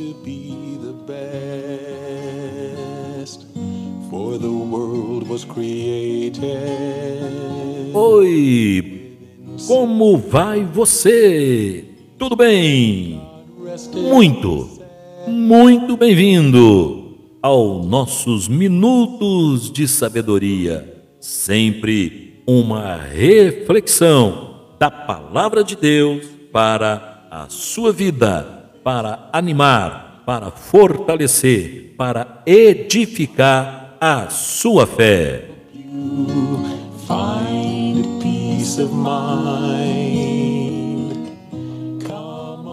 to be the best. For the world was created. Oi, como vai você? Tudo bem? Muito, muito bem-vindo aos nossos minutos de sabedoria. Sempre uma reflexão da palavra de Deus para a sua vida, para animar, para fortalecer, para edificar a sua fé.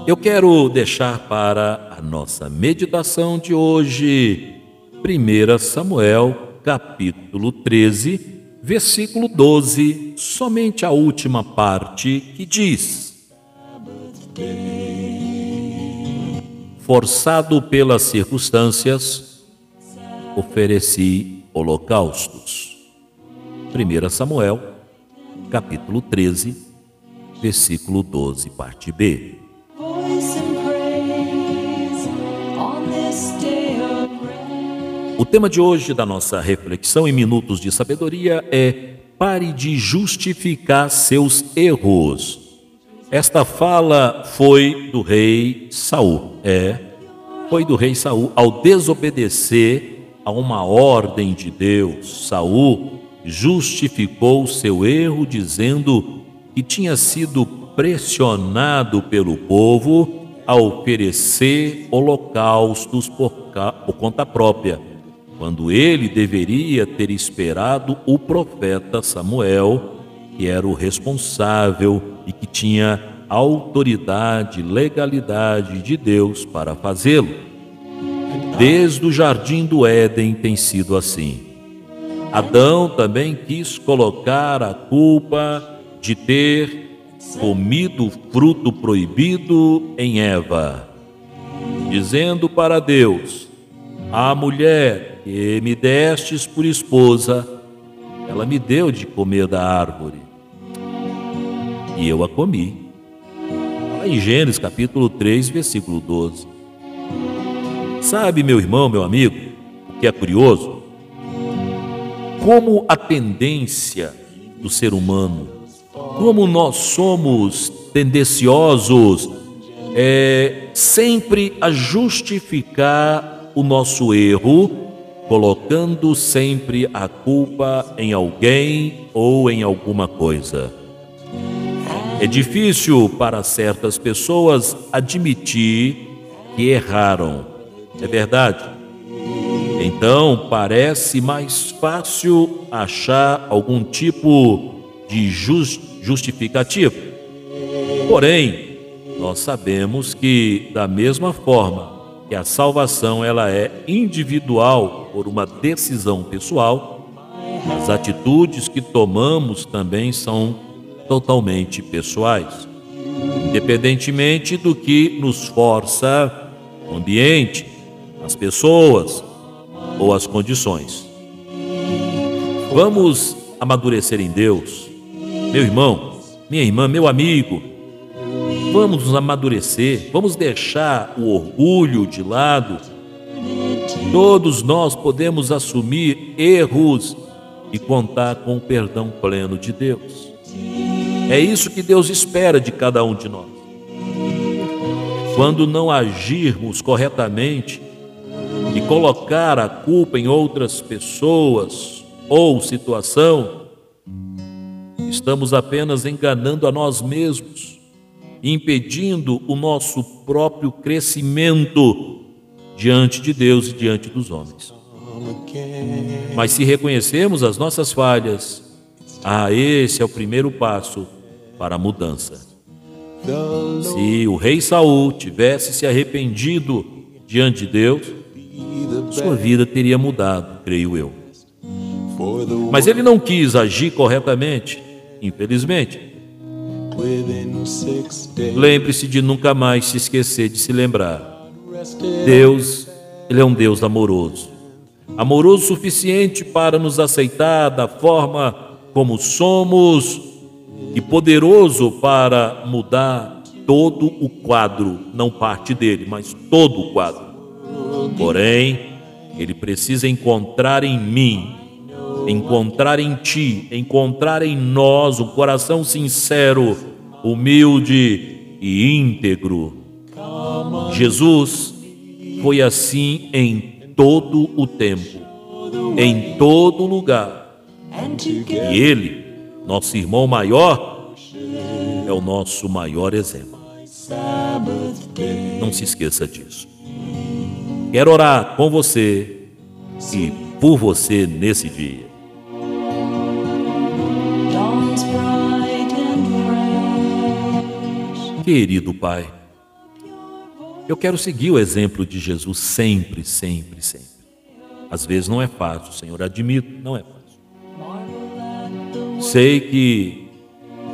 Eu quero deixar para a nossa meditação de hoje 1 Samuel, capítulo 13, versículo 12, somente a última parte que diz: Forçado pelas circunstâncias, ofereci holocaustos. 1 Samuel, capítulo 13, versículo 12, parte B. O tema de hoje da nossa reflexão em minutos de sabedoria é pare de justificar seus erros. Esta fala foi do rei Saul. É, foi do rei Saul ao desobedecer a uma ordem de Deus. Saul justificou seu erro dizendo que tinha sido pressionado pelo povo a oferecer holocaustos por, por conta própria, quando ele deveria ter esperado o profeta Samuel, que era o responsável e que tinha autoridade, legalidade de Deus para fazê-lo. Desde o jardim do Éden tem sido assim. Adão também quis colocar a culpa de ter comido o fruto proibido em Eva, dizendo para Deus: A mulher que me destes por esposa, ela me deu de comer da árvore, e eu a comi. Em Gênesis capítulo 3, versículo 12. Sabe, meu irmão, meu amigo, o que é curioso? Como a tendência do ser humano, como nós somos tendenciosos é, sempre a justificar o nosso erro, colocando sempre a culpa em alguém ou em alguma coisa. É difícil para certas pessoas admitir que erraram. É verdade. Então parece mais fácil achar algum tipo de jus- justificativa. Porém, nós sabemos que da mesma forma que a salvação ela é individual por uma decisão pessoal, as atitudes que tomamos também são totalmente pessoais, independentemente do que nos força o ambiente, as pessoas ou as condições. Vamos amadurecer em Deus, meu irmão, minha irmã, meu amigo. Vamos nos amadurecer, vamos deixar o orgulho de lado. Todos nós podemos assumir erros e contar com o perdão pleno de Deus. É isso que Deus espera de cada um de nós. Quando não agirmos corretamente e colocar a culpa em outras pessoas ou situação, estamos apenas enganando a nós mesmos, impedindo o nosso próprio crescimento diante de Deus e diante dos homens. Mas se reconhecermos as nossas falhas, ah, esse é o primeiro passo para a mudança. Se o rei Saul tivesse se arrependido diante de Deus, sua vida teria mudado, creio eu. Mas ele não quis agir corretamente, infelizmente. Lembre-se de nunca mais se esquecer de se lembrar. Deus, ele é um Deus amoroso. Amoroso o suficiente para nos aceitar da forma como somos e poderoso para mudar todo o quadro, não parte dele, mas todo o quadro. Porém, ele precisa encontrar em mim, encontrar em ti, encontrar em nós um coração sincero, humilde e íntegro. Jesus foi assim em todo o tempo, em todo lugar. E ele, nosso irmão maior, é o nosso maior exemplo. Não se esqueça disso. Quero orar com você e por você nesse dia. Querido Pai, eu quero seguir o exemplo de Jesus sempre, sempre, sempre. Às vezes não é fácil, Senhor, admito, não é fácil. Sei que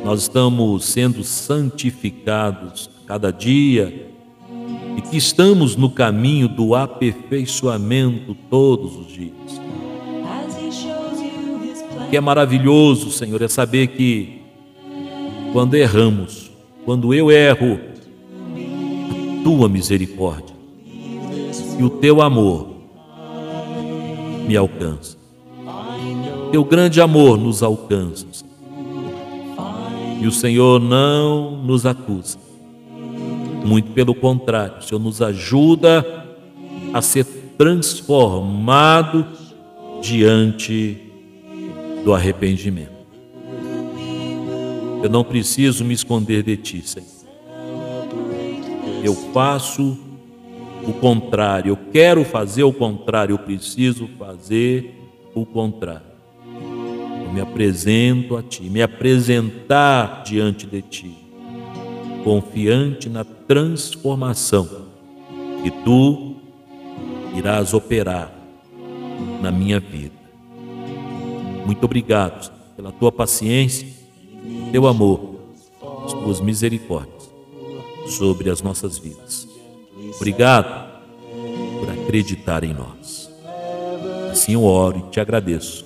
nós estamos sendo santificados cada dia e que estamos no caminho do aperfeiçoamento todos os dias. O que é maravilhoso, Senhor, é saber que quando erramos, quando eu erro, a tua misericórdia e o teu amor me alcança. Teu grande amor nos alcança. E o Senhor não nos acusa. Muito pelo contrário, o Senhor nos ajuda a ser transformado diante do arrependimento. Eu não preciso me esconder de ti, Senhor. Eu faço o contrário, eu quero fazer o contrário, eu preciso fazer o contrário. Me apresento a ti, me apresentar diante de ti, confiante na transformação que tu irás operar na minha vida. Muito obrigado pela tua paciência, teu amor, as tuas misericórdias sobre as nossas vidas. Obrigado por acreditar em nós. Assim eu oro e te agradeço,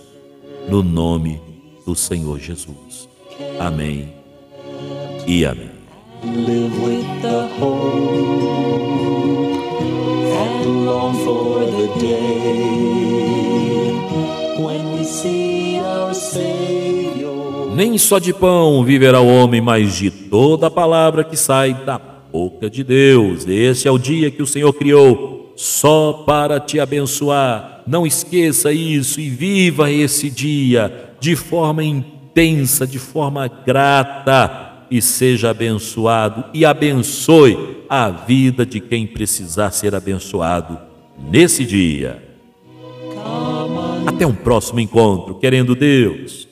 no nome do Senhor Jesus. Amém e amém. Savior. Nem só de pão viverá o homem, mas de toda a palavra que sai da boca de Deus. Esse é o dia que o Senhor criou só para te abençoar. Não esqueça isso e viva esse dia de forma intensa, de forma grata e seja abençoado e abençoe a vida de quem precisar ser abençoado nesse dia. Até um próximo encontro, querendo Deus.